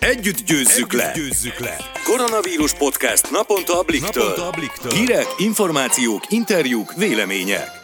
Együtt győzzük, Együtt le. győzzük le! Koronavírus podcast naponta a Bliktől. Naponta a Bliktől. Hírek, információk, interjúk, vélemények.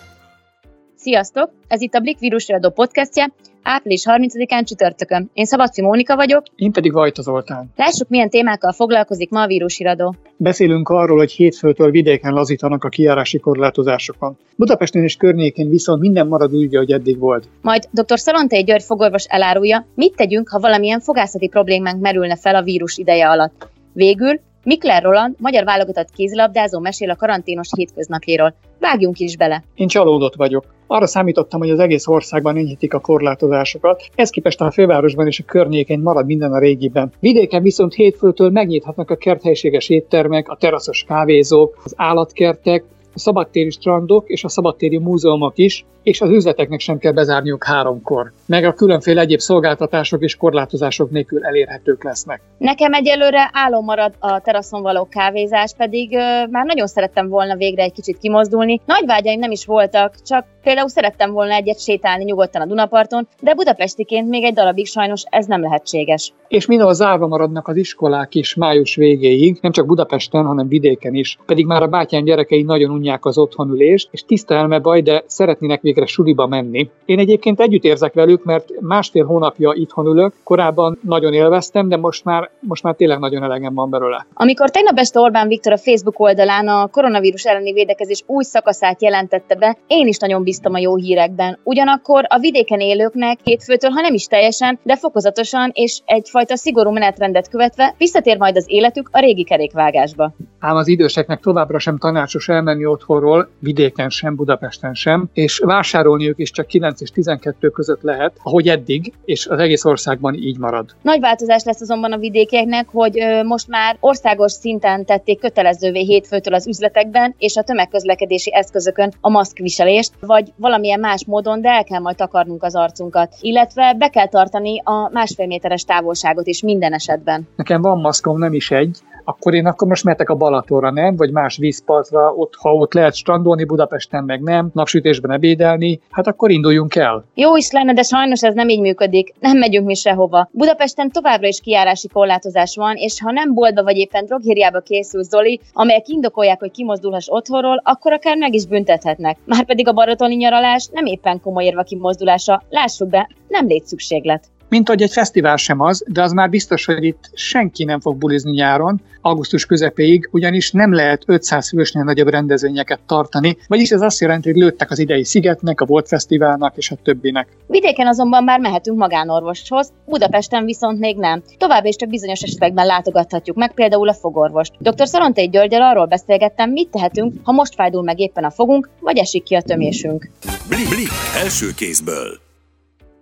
Sziasztok! Ez itt a Blik vírusradó podcastje, április 30-án csütörtökön. Én Szabadci Mónika vagyok. Én pedig Vajta Zoltán. Lássuk, milyen témákkal foglalkozik ma a vírusiradó. Beszélünk arról, hogy hétfőtől vidéken lazítanak a kiárási korlátozásokon. Budapesten és környékén viszont minden marad úgy, ahogy eddig volt. Majd dr. Szalontai György fogorvos elárulja, mit tegyünk, ha valamilyen fogászati problémánk merülne fel a vírus ideje alatt. Végül Mikler Roland, magyar válogatott kézilabdázó mesél a karanténos hétköznapjéről. Vágjunk is bele. Én csalódott vagyok. Arra számítottam, hogy az egész országban enyhítik a korlátozásokat. Ez képest a fővárosban és a környékén marad minden a régiben. Vidéken viszont hétfőtől megnyithatnak a kerthelységes éttermek, a teraszos kávézók, az állatkertek, a szabadtéri strandok és a szabadtéri múzeumok is, és az üzleteknek sem kell bezárniuk háromkor. Meg a különféle egyéb szolgáltatások és korlátozások nélkül elérhetők lesznek. Nekem egyelőre álom marad a teraszon való kávézás, pedig ö, már nagyon szerettem volna végre egy kicsit kimozdulni. Nagy vágyaim nem is voltak, csak például szerettem volna egyet sétálni nyugodtan a Dunaparton, de budapestiként még egy darabig sajnos ez nem lehetséges. És mindenhol zárva maradnak az iskolák is május végéig, nem csak Budapesten, hanem vidéken is. Pedig már a bátyán gyerekei nagyon unják az otthonülést, és tiszta elme baj, de szeretnének végre suliba menni. Én egyébként együtt érzek velük, mert másfél hónapja itthon ülök, korábban nagyon élveztem, de most már, most már tényleg nagyon elegem van belőle. Amikor tegnap este Orbán Viktor a Facebook oldalán a koronavírus elleni védekezés új szakaszát jelentette be, én is nagyon bíztam a jó hírekben. Ugyanakkor a vidéken élőknek hétfőtől, ha nem is teljesen, de fokozatosan és egyfajta szigorú menetrendet követve visszatér majd az életük a régi kerékvágásba. Ám az időseknek továbbra sem tanácsos elmenni otthonról, vidéken sem, Budapesten sem, és vásárolniuk is csak 9 és 12 között lehet, ahogy eddig, és az egész országban így marad. Nagy változás lesz azonban a vidékieknek, hogy most már országos szinten tették kötelezővé hétfőtől az üzletekben és a tömegközlekedési eszközökön a maszkviselést, vagy valamilyen más módon, de el kell majd takarnunk az arcunkat, illetve be kell tartani a másfél méteres távolságot is minden esetben. Nekem van maszkom, nem is egy, akkor én akkor most mehetek a Balatonra, nem? Vagy más vízpartra, ott, ha ott lehet strandolni, Budapesten meg nem, napsütésben ebédelni, hát akkor induljunk el. Jó is lenne, de sajnos ez nem így működik. Nem megyünk mi sehova. Budapesten továbbra is kiárási korlátozás van, és ha nem boltba vagy éppen drogériába készül Zoli, amelyek indokolják, hogy kimozdulhass otthonról, akkor akár meg is büntethetnek. Márpedig a baratoni nyaralás nem éppen komoly érve kimozdulása. Lássuk be, nem légy szükséglet mint hogy egy fesztivál sem az, de az már biztos, hogy itt senki nem fog bulizni nyáron, augusztus közepéig, ugyanis nem lehet 500 fősnél nagyobb rendezvényeket tartani, vagyis ez azt jelenti, hogy lőttek az idei szigetnek, a Volt Fesztiválnak és a többinek. Vidéken azonban már mehetünk magánorvoshoz, Budapesten viszont még nem. Tovább is csak bizonyos esetekben látogathatjuk meg például a fogorvost. Dr. Szalontai Györgyel arról beszélgettem, mit tehetünk, ha most fájdul meg éppen a fogunk, vagy esik ki a tömésünk. Blik, blik, első kézből.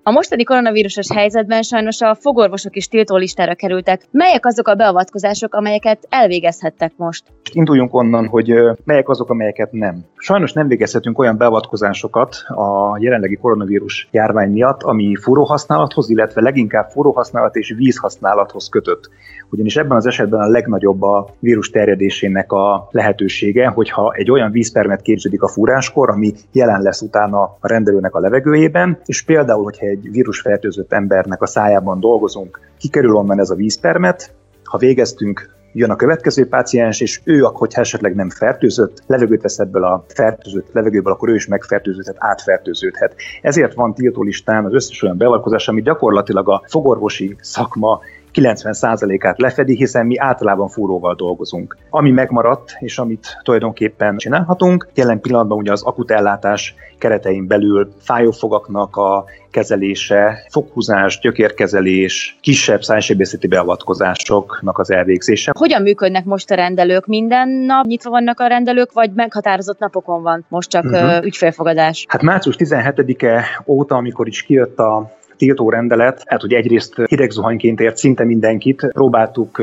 A mostani koronavírusos helyzetben sajnos a fogorvosok is tiltólistára kerültek. Melyek azok a beavatkozások, amelyeket elvégezhettek most? Induljunk onnan, hogy melyek azok, amelyeket nem. Sajnos nem végezhetünk olyan beavatkozásokat a jelenlegi koronavírus járvány miatt, ami forróhasználathoz, illetve leginkább forróhasználat és vízhasználathoz kötött. Ugyanis ebben az esetben a legnagyobb a vírus terjedésének a lehetősége, hogyha egy olyan vízpermet képződik a fúráskor, ami jelen lesz utána a rendelőnek a levegőjében, és például, hogyha egy vírusfertőzött embernek a szájában dolgozunk, kikerül onnan ez a vízpermet, ha végeztünk, jön a következő páciens, és ő, hogyha esetleg nem fertőzött, levegőt vesz ebből a fertőzött levegőből, akkor ő is megfertőződhet, átfertőződhet. Ezért van tiltólistán az összes olyan beavatkozás, ami gyakorlatilag a fogorvosi szakma 90%-át lefedi, hiszen mi általában fúróval dolgozunk. Ami megmaradt, és amit tulajdonképpen csinálhatunk, jelen pillanatban ugye az akutellátás keretein belül fájófogaknak a kezelése, foghúzás, gyökérkezelés, kisebb szájsebészeti beavatkozásoknak az elvégzése. Hogyan működnek most a rendelők? Minden nap nyitva vannak a rendelők, vagy meghatározott napokon van most csak uh-huh. ügyfélfogadás? Hát március 17-e óta, amikor is kijött a tiltó rendelet, hát hogy egyrészt hidegzuhanyként ért szinte mindenkit, próbáltuk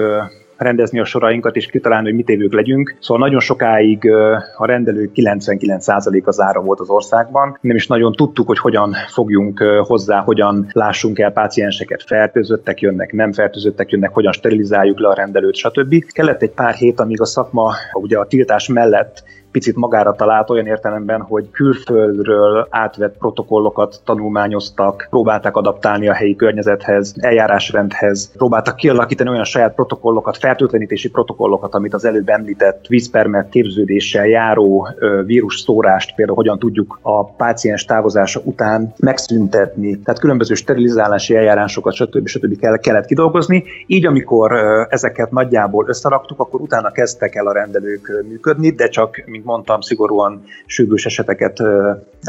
rendezni a sorainkat és kitalálni, hogy mit évők legyünk. Szóval nagyon sokáig a rendelők 99%-a zára volt az országban. Nem is nagyon tudtuk, hogy hogyan fogjunk hozzá, hogyan lássunk el pácienseket. Fertőzöttek jönnek, nem fertőzöttek jönnek, hogyan sterilizáljuk le a rendelőt, stb. Kellett egy pár hét, amíg a szakma ugye a tiltás mellett picit magára talált olyan értelemben, hogy külföldről átvett protokollokat tanulmányoztak, próbálták adaptálni a helyi környezethez, eljárásrendhez, próbáltak kialakítani olyan saját protokollokat, fertőtlenítési protokollokat, amit az előbb említett vízpermet képződéssel járó vírus például hogyan tudjuk a páciens távozása után megszüntetni. Tehát különböző sterilizálási eljárásokat, stb. stb. Kell, kellett kidolgozni. Így, amikor ezeket nagyjából összeraktuk, akkor utána kezdtek el a rendelők működni, de csak, mint mondtam, szigorúan sürgős eseteket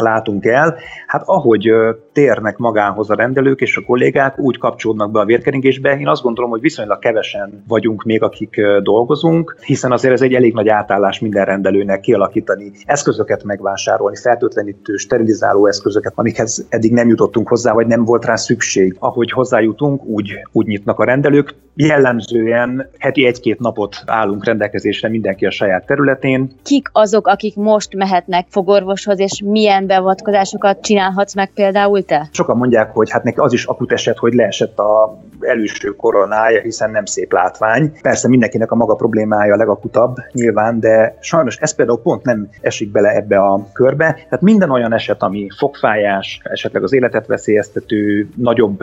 látunk el. Hát ahogy térnek magához a rendelők és a kollégák, úgy kapcsolódnak be a vérkeringésbe. Én azt gondolom, hogy viszonylag kevesen vagyunk még, akik dolgozunk, hiszen azért ez egy elég nagy átállás minden rendelőnek kialakítani, eszközöket megvásárolni, fertőtlenítő, sterilizáló eszközöket, amikhez eddig nem jutottunk hozzá, vagy nem volt rá szükség. Ahogy hozzájutunk, úgy, úgy nyitnak a rendelők. Jellemzően heti egy-két napot állunk rendelkezésre mindenki a saját területén. Kik azok, akik most mehetnek fogorvoshoz, és milyen beavatkozásokat csinálhatsz meg például te? Sokan mondják, hogy hát neki az is akut eset, hogy leesett a előső koronája, hiszen nem szép látvány. Persze mindenkinek a maga problémája a legakutabb nyilván, de sajnos ez például pont nem esik bele ebbe a körbe. Tehát minden olyan eset, ami fogfájás, esetleg az életet veszélyeztető, nagyobb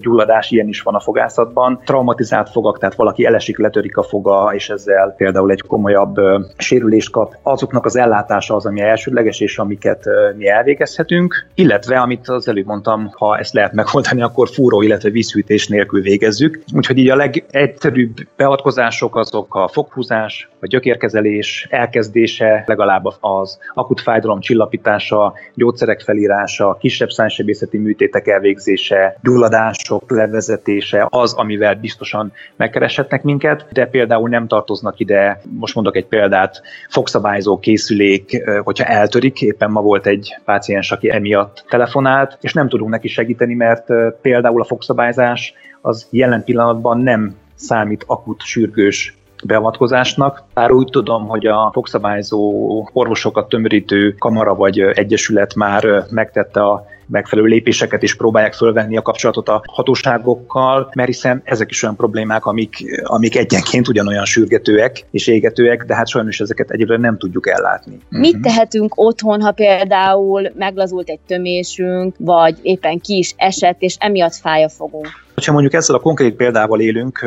gyulladás, ilyen is van a fogászatban, traumatizált fogak, tehát valaki elesik, letörik a foga, és ezzel például egy komolyabb sérülést kap, azoknak az ellátása az, ami elsődleges, és amiket mi elvégezhetünk, illetve, amit az előbb mondtam, ha ezt lehet megoldani, akkor fúró, illetve vízhűtés nélkül végezzük. Úgyhogy így a legegyszerűbb beavatkozások azok a foghúzás, a gyökérkezelés elkezdése, legalább az akut fájdalom csillapítása, gyógyszerek felírása, kisebb szánysebészeti műtétek elvégzése, gyulladások levezetése az, amivel biztosan megkereshetnek minket, de például nem tartoznak ide, most mondok egy példát, fogszabályzó készülék, hogyha eltörik, éppen ma volt egy páciens, aki emiatt telefonált, és nem tudunk neki segíteni, mert például a fogszabályzás az jelen pillanatban nem számít akut, sürgős beavatkozásnak. Bár úgy tudom, hogy a fogszabályzó orvosokat tömörítő kamara vagy egyesület már megtette a megfelelő lépéseket is próbálják fölvenni a kapcsolatot a hatóságokkal, mert hiszen ezek is olyan problémák, amik, amik egyenként ugyanolyan sürgetőek és égetőek, de hát sajnos ezeket egyébként nem tudjuk ellátni. Mit uh-huh. tehetünk otthon, ha például meglazult egy tömésünk, vagy éppen ki is esett, és emiatt fáj a fogunk? Ha mondjuk ezzel a konkrét példával élünk,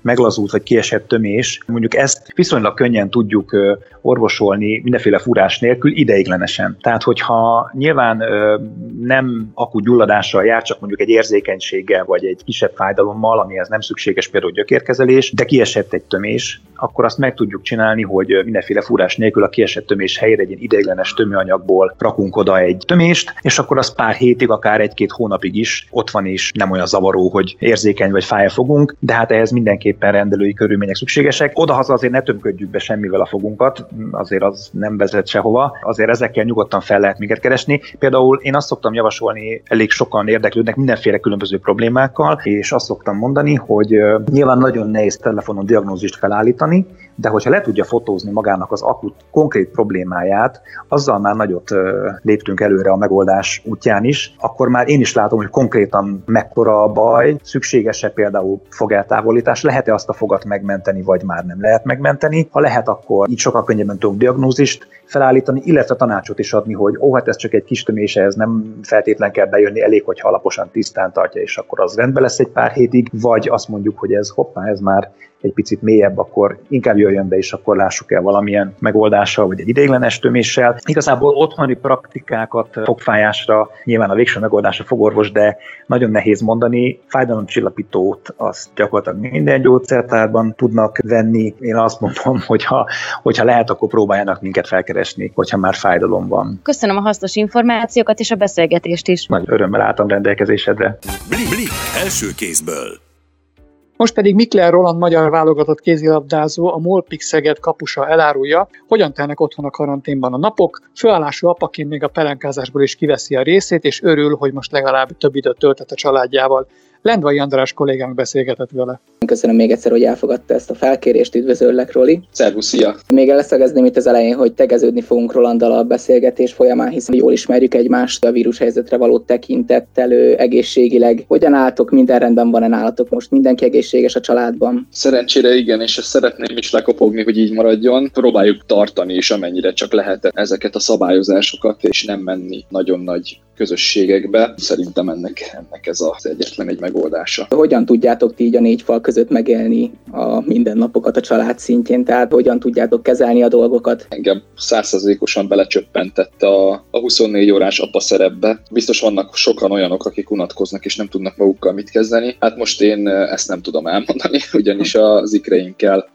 meglazult vagy kiesett tömés, mondjuk ezt viszonylag könnyen tudjuk orvosolni mindenféle furás nélkül ideiglenesen. Tehát, hogyha nyilván nem akut gyulladással jár, csak mondjuk egy érzékenységgel vagy egy kisebb fájdalommal, amihez nem szükséges például gyökérkezelés, de kiesett egy tömés, akkor azt meg tudjuk csinálni, hogy mindenféle fúrás nélkül a kiesett tömés helyére egy ideiglenes tömőanyagból rakunk oda egy tömést, és akkor az pár hétig, akár egy-két hónapig is ott van, és nem olyan zavaró, hogy érzékeny vagy fáj a fogunk, de hát ehhez mindenképpen rendelői körülmények szükségesek. Odahaza azért ne tömködjük be semmivel a fogunkat, azért az nem vezet sehova, azért ezekkel nyugodtan fel lehet minket keresni. Például én azt szoktam javasolni, elég sokan érdeklődnek mindenféle különböző problémákkal, és azt szoktam mondani, hogy nyilván nagyon nehéz telefonon diagnózist felállítani, de hogyha le tudja fotózni magának az akut konkrét problémáját, azzal már nagyot léptünk előre a megoldás útján is, akkor már én is látom, hogy konkrétan mekkora a baj, szükséges-e például fogeltávolítás, lehet-e azt a fogat megmenteni, vagy már nem lehet megmenteni. Ha lehet, akkor így sokkal könnyebben tudunk diagnózist felállítani, illetve tanácsot is adni, hogy ó, hát ez csak egy kis tömése, ez nem feltétlen kell bejönni, elég, hogy alaposan tisztán tartja, és akkor az rendben lesz egy pár hétig, vagy azt mondjuk, hogy ez hoppá, ez már egy picit mélyebb, akkor inkább jöjjön be, és akkor lássuk el valamilyen megoldással, vagy egy ideiglenes töméssel. Igazából otthoni praktikákat fogfájásra nyilván a végső megoldás a fogorvos, de nagyon nehéz mondani. Fájdalomcsillapítót azt gyakorlatilag minden gyógyszertárban tudnak venni. Én azt mondom, hogyha, hogyha lehet, akkor próbáljanak minket felkeresni, hogyha már fájdalom van. Köszönöm a hasznos információkat és a beszélgetést is. Nagy örömmel álltam rendelkezésedre. Blik, blik, első kézből. Most pedig Mikler Roland magyar válogatott kézilabdázó, a Molpix Szeged kapusa elárulja, hogyan telnek otthon a karanténban a napok, főállású apaként még a pelenkázásból is kiveszi a részét, és örül, hogy most legalább több időt tölthet a családjával. Lendvai András kollégánk beszélgetett vele. Köszönöm még egyszer, hogy elfogadta ezt a felkérést, üdvözöllek, Roli. Szervusz, szia! Még leszögezném itt az elején, hogy tegeződni fogunk Rolanddal a beszélgetés folyamán, hiszen jól ismerjük egymást a vírushelyzetre való tekintettel, egészségileg. Hogyan álltok, minden rendben van-e nálatok most? Mindenki egészséges a családban? Szerencsére igen, és ezt szeretném is lekopogni, hogy így maradjon. Próbáljuk tartani is, amennyire csak lehet ezeket a szabályozásokat, és nem menni nagyon nagy közösségekbe. Szerintem ennek, ennek ez az egyetlen egy megoldása. Hogyan tudjátok ti így a négy fal között megélni a mindennapokat a család szintjén? Tehát hogyan tudjátok kezelni a dolgokat? Engem százszerzékosan belecsöppentett a, a 24 órás apa szerepbe. Biztos vannak sokan olyanok, akik unatkoznak és nem tudnak magukkal mit kezdeni. Hát most én ezt nem tudom elmondani, ugyanis az ikreinkkel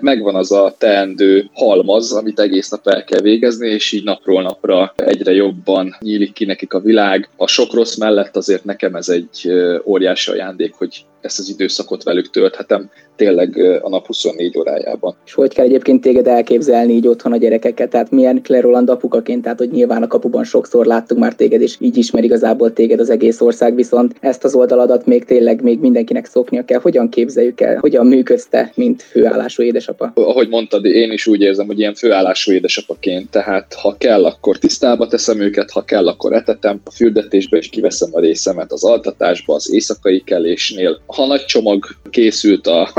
megvan az a teendő halmaz, amit egész nap el kell végezni, és így napról napra egyre jobban nyílik ki nekik a világ. A sok rossz mellett azért nekem ez egy óriási ajándék, hogy ezt az időszakot velük tölthetem tényleg a nap 24 órájában. És hogy kell egyébként téged elképzelni így otthon a gyerekeket? Tehát milyen Claire Roland apukaként, tehát hogy nyilván a kapuban sokszor láttuk már téged, és így ismer igazából téged az egész ország, viszont ezt az oldaladat még tényleg még mindenkinek szoknia kell. Hogyan képzeljük el, hogyan működte, mint főállású édesapa? Ahogy mondtad, én is úgy érzem, hogy ilyen főállású édesapaként, tehát ha kell, akkor tisztába teszem őket, ha kell, akkor etetem, a fürdetésbe is kiveszem a részemet az altatásba, az éjszakai kelésnél. Ha nagy csomag készült a,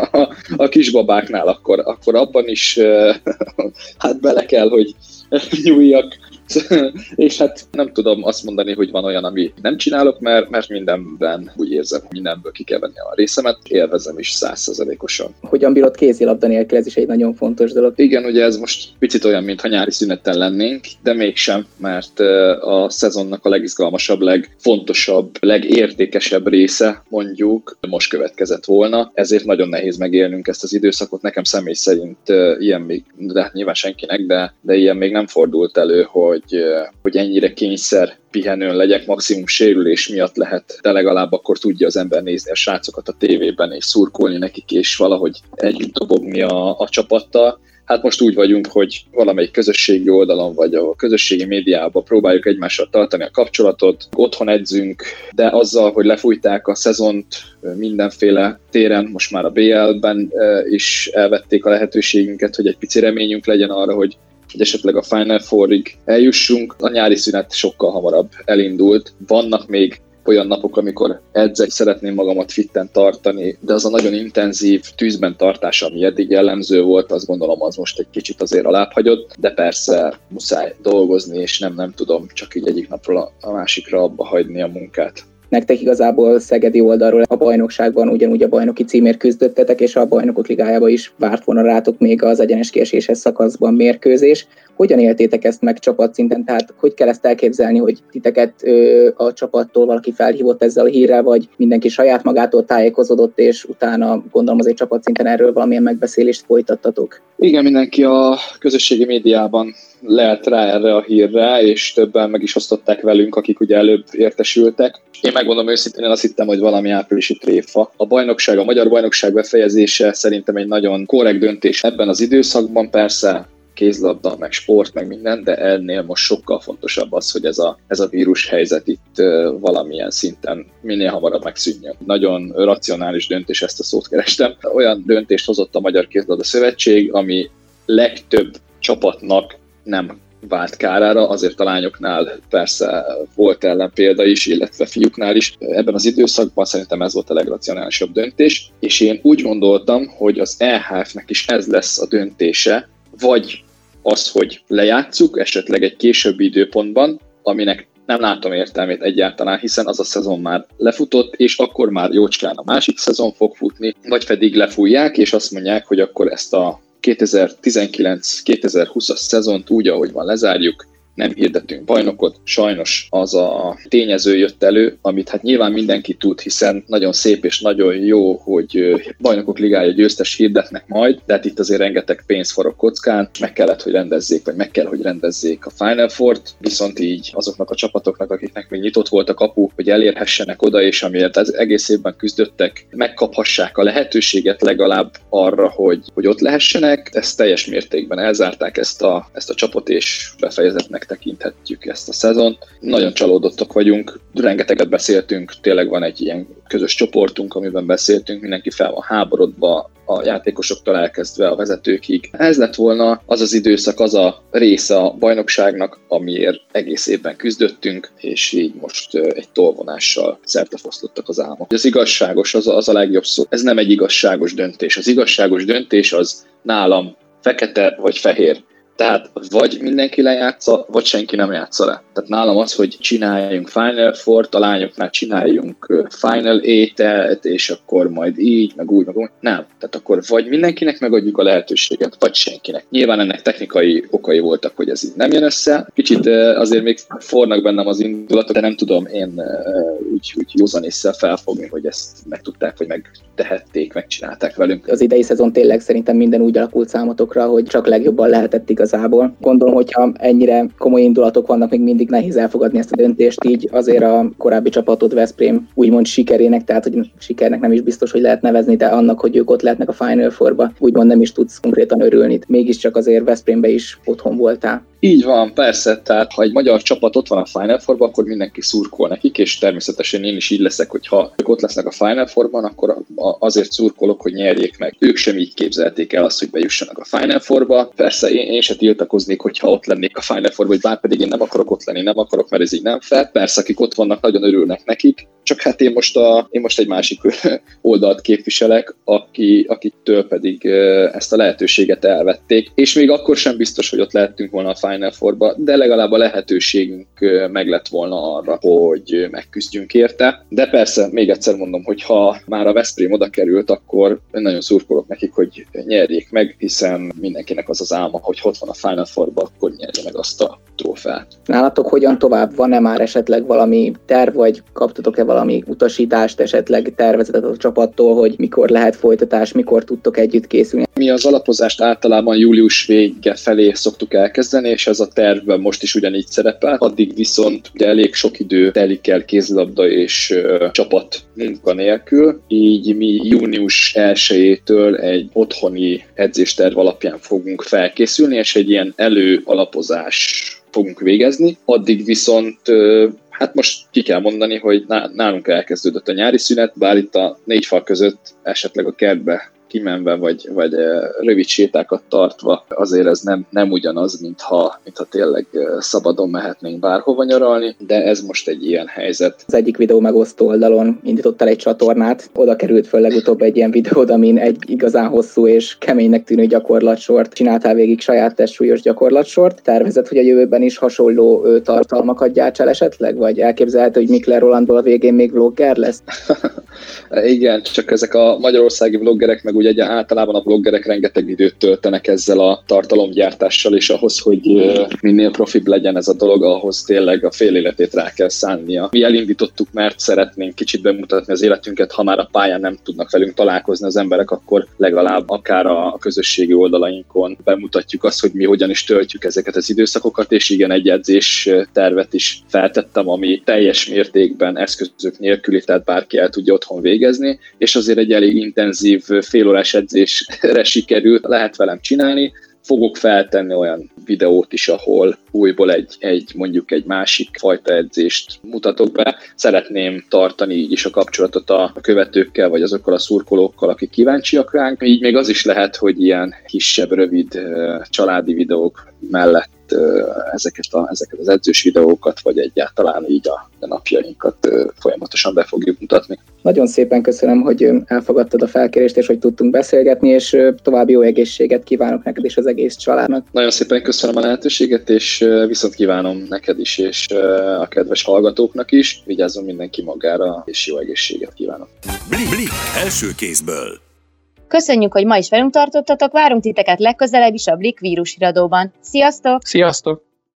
a kisbabáknál, akkor, akkor abban is hát bele kell, hogy nyúljak és hát nem tudom azt mondani, hogy van olyan, ami nem csinálok, mert, mert mindenben úgy érzem, hogy mindenből ki kell venni a részemet, élvezem is százszerzelékosan. Hogyan bírod kézilabda nélkül, ez is egy nagyon fontos dolog. Igen, ugye ez most picit olyan, mintha nyári szüneten lennénk, de mégsem, mert a szezonnak a legizgalmasabb, legfontosabb, legértékesebb része mondjuk most következett volna, ezért nagyon nehéz megélnünk ezt az időszakot. Nekem személy szerint ilyen még, de hát nyilván senkinek, de, de ilyen még nem fordult elő, hogy hogy, hogy ennyire kényszer pihenőn legyek, maximum sérülés miatt lehet, de legalább akkor tudja az ember nézni a srácokat a tévében, és szurkolni nekik, és valahogy együtt dobogni a, a csapattal. Hát most úgy vagyunk, hogy valamelyik közösségi oldalon vagy a közösségi médiában próbáljuk egymással tartani a kapcsolatot, otthon edzünk, de azzal, hogy lefújták a szezont mindenféle téren, most már a BL-ben is elvették a lehetőségünket, hogy egy pici reményünk legyen arra, hogy hogy esetleg a Final Four-ig eljussunk. A nyári szünet sokkal hamarabb elindult. Vannak még olyan napok, amikor edzek, szeretném magamat fitten tartani, de az a nagyon intenzív tűzben tartás, ami eddig jellemző volt, azt gondolom az most egy kicsit azért alábbhagyott, de persze muszáj dolgozni, és nem, nem tudom csak így egyik napról a másikra abba hagyni a munkát nektek igazából Szegedi oldalról a bajnokságban ugyanúgy a bajnoki címért küzdöttetek, és a bajnokok ligájába is várt volna rátok még az egyenes kieséshez szakaszban mérkőzés. Hogyan éltétek ezt meg csapatszinten? Tehát hogy kell ezt elképzelni, hogy titeket ö, a csapattól valaki felhívott ezzel a hírrel, vagy mindenki saját magától tájékozódott, és utána gondolom az egy csapatszinten erről valamilyen megbeszélést folytattatok? Igen, mindenki a közösségi médiában lehet rá erre a hírre, és többen meg is osztották velünk, akik ugye előbb értesültek. Én megmondom őszintén, én azt hittem, hogy valami áprilisi tréfa. A bajnokság, a magyar bajnokság befejezése szerintem egy nagyon korrekt döntés ebben az időszakban. Persze kézlabda, meg sport, meg minden, de ennél most sokkal fontosabb az, hogy ez a, ez a vírus helyzet itt valamilyen szinten minél hamarabb megszűnjön. Nagyon racionális döntés, ezt a szót kerestem. Olyan döntést hozott a Magyar Kézlabda Szövetség, ami legtöbb csapatnak nem vált kárára, azért a lányoknál persze volt ellen példa is, illetve fiúknál is. Ebben az időszakban szerintem ez volt a legracionálisabb döntés, és én úgy gondoltam, hogy az EHF-nek is ez lesz a döntése, vagy az, hogy lejátszuk, esetleg egy későbbi időpontban, aminek nem látom értelmét egyáltalán, hiszen az a szezon már lefutott, és akkor már jócskán a másik szezon fog futni, vagy pedig lefújják, és azt mondják, hogy akkor ezt a 2019-2020-as szezont úgy, ahogy van, lezárjuk, nem hirdetünk bajnokot. Sajnos az a tényező jött elő, amit hát nyilván mindenki tud, hiszen nagyon szép és nagyon jó, hogy bajnokok ligája győztes hirdetnek majd, de hát itt azért rengeteg pénz forog kockán, meg kellett, hogy rendezzék, vagy meg kell, hogy rendezzék a Final Four-t, viszont így azoknak a csapatoknak, akiknek még nyitott volt a kapu, hogy elérhessenek oda, és amiért ez egész évben küzdöttek, megkaphassák a lehetőséget legalább arra, hogy, hogy ott lehessenek, ezt teljes mértékben elzárták ezt a, ezt a csapot, és befejezetnek tekinthetjük ezt a szezon. Nagyon csalódottak vagyunk, rengeteget beszéltünk, tényleg van egy ilyen közös csoportunk, amiben beszéltünk, mindenki fel van háborodva, a játékosoktól elkezdve a vezetőkig. Ez lett volna az az időszak, az a része a bajnokságnak, amiért egész évben küzdöttünk, és így most egy tolvonással szertefosztottak az álmok. Az igazságos, az az a legjobb szó. Ez nem egy igazságos döntés. Az igazságos döntés az nálam fekete vagy fehér. Tehát vagy mindenki lejátsza, vagy senki nem játsza le. Tehát nálam az, hogy csináljunk Final Four-t, a lányoknál csináljunk Final 8 és akkor majd így, meg úgy, meg úgy. Nem. Tehát akkor vagy mindenkinek megadjuk a lehetőséget, vagy senkinek. Nyilván ennek technikai okai voltak, hogy ez így nem jön össze. Kicsit azért még fornak bennem az indulatok, de nem tudom én úgy, úgy józanésszel felfogni, hogy ezt meg tudták, vagy megtehették, megcsinálták velünk. Az idei szezon tényleg szerintem minden úgy alakult számotokra, hogy csak legjobban lehetett igaz igazából. Gondolom, hogyha ennyire komoly indulatok vannak, még mindig nehéz elfogadni ezt a döntést, így azért a korábbi csapatot Veszprém úgymond sikerének, tehát hogy sikernek nem is biztos, hogy lehet nevezni, de annak, hogy ők ott lehetnek a Final Four-ba, úgymond nem is tudsz konkrétan örülni. Mégiscsak azért Veszprémbe is otthon voltál. Így van, persze, tehát ha egy magyar csapat ott van a Final four akkor mindenki szurkol nekik, és természetesen én is így leszek, hogy ha ők ott lesznek a Final four akkor azért szurkolok, hogy nyerjék meg. Ők sem így képzelték el azt, hogy bejussanak a Final four Persze én, én se tiltakoznék, hogyha ott lennék a Final four vagy bár pedig én nem akarok ott lenni, nem akarok, mert ez így nem fel. Persze, akik ott vannak, nagyon örülnek nekik, csak hát én most, a, én most egy másik oldalt képviselek, aki, akiktől pedig ezt a lehetőséget elvették, és még akkor sem biztos, hogy ott lehettünk volna a Final Four-ba, de legalább a lehetőségünk meg lett volna arra, hogy megküzdjünk érte. De persze, még egyszer mondom, hogy ha már a Veszprém oda került, akkor nagyon szurkolok nekik, hogy nyerjék meg, hiszen mindenkinek az az álma, hogy ott van a Final Four-ba, akkor nyerje meg azt a trófeát. Nálatok hogyan tovább? Van-e már esetleg valami terv, vagy kaptatok-e valami utasítást, esetleg tervezetet a csapattól, hogy mikor lehet folytatás, mikor tudtok együtt készülni? Mi az alapozást általában július vége felé szoktuk elkezdeni, és ez a tervben most is ugyanígy szerepel. Addig viszont ugye elég sok idő telik el kézlabda és uh, csapat munka nélkül, így mi június 1-től egy otthoni edzésterv alapján fogunk felkészülni, és egy ilyen előalapozás fogunk végezni. Addig viszont Hát most ki kell mondani, hogy nálunk elkezdődött a nyári szünet, bár itt a négy fal között esetleg a kertbe kimenve, vagy, vagy rövid sétákat tartva, azért ez nem, nem ugyanaz, mintha, mintha tényleg szabadon mehetnénk bárhova nyaralni, de ez most egy ilyen helyzet. Az egyik videó megosztó oldalon indítottál egy csatornát, oda került föl legutóbb egy ilyen videód, amin egy igazán hosszú és keménynek tűnő gyakorlatsort csináltál végig saját testsúlyos gyakorlatsort. Tervezed, hogy a jövőben is hasonló tartalmakat gyárts el esetleg, vagy elképzelhető, hogy Mikler Rolandból a végén még vlogger lesz? Igen, csak ezek a magyarországi vloggerek meg ugye általában a bloggerek rengeteg időt töltenek ezzel a tartalomgyártással, és ahhoz, hogy minél profibb legyen ez a dolog, ahhoz tényleg a fél életét rá kell szánnia. Mi elindítottuk, mert szeretnénk kicsit bemutatni az életünket, ha már a pályán nem tudnak velünk találkozni az emberek, akkor legalább akár a közösségi oldalainkon bemutatjuk azt, hogy mi hogyan is töltjük ezeket az időszakokat, és igen, egy edzés tervet is feltettem, ami teljes mértékben eszközök nélküli, tehát bárki el tudja otthon végezni, és azért egy elég intenzív fél órás edzésre sikerült, lehet velem csinálni, fogok feltenni olyan videót is, ahol újból egy, egy mondjuk egy másik fajta edzést mutatok be. Szeretném tartani így is a kapcsolatot a követőkkel, vagy azokkal a szurkolókkal, akik kíváncsiak ránk. Így még az is lehet, hogy ilyen kisebb, rövid családi videók mellett ezeket, a, ezeket az edzős videókat, vagy egyáltalán így a, a napjainkat folyamatosan be fogjuk mutatni. Nagyon szépen köszönöm, hogy elfogadtad a felkérést, és hogy tudtunk beszélgetni, és további jó egészséget kívánok neked és az egész családnak. Nagyon szépen köszönöm a lehetőséget, és viszont kívánom neked is, és a kedves hallgatóknak is. Vigyázzon mindenki magára, és jó egészséget kívánok. Blik, blik, első kézből. Köszönjük, hogy ma is velünk tartottatok, várunk titeket legközelebb is a Blik vírusiradóban. Sziasztok! Sziasztok!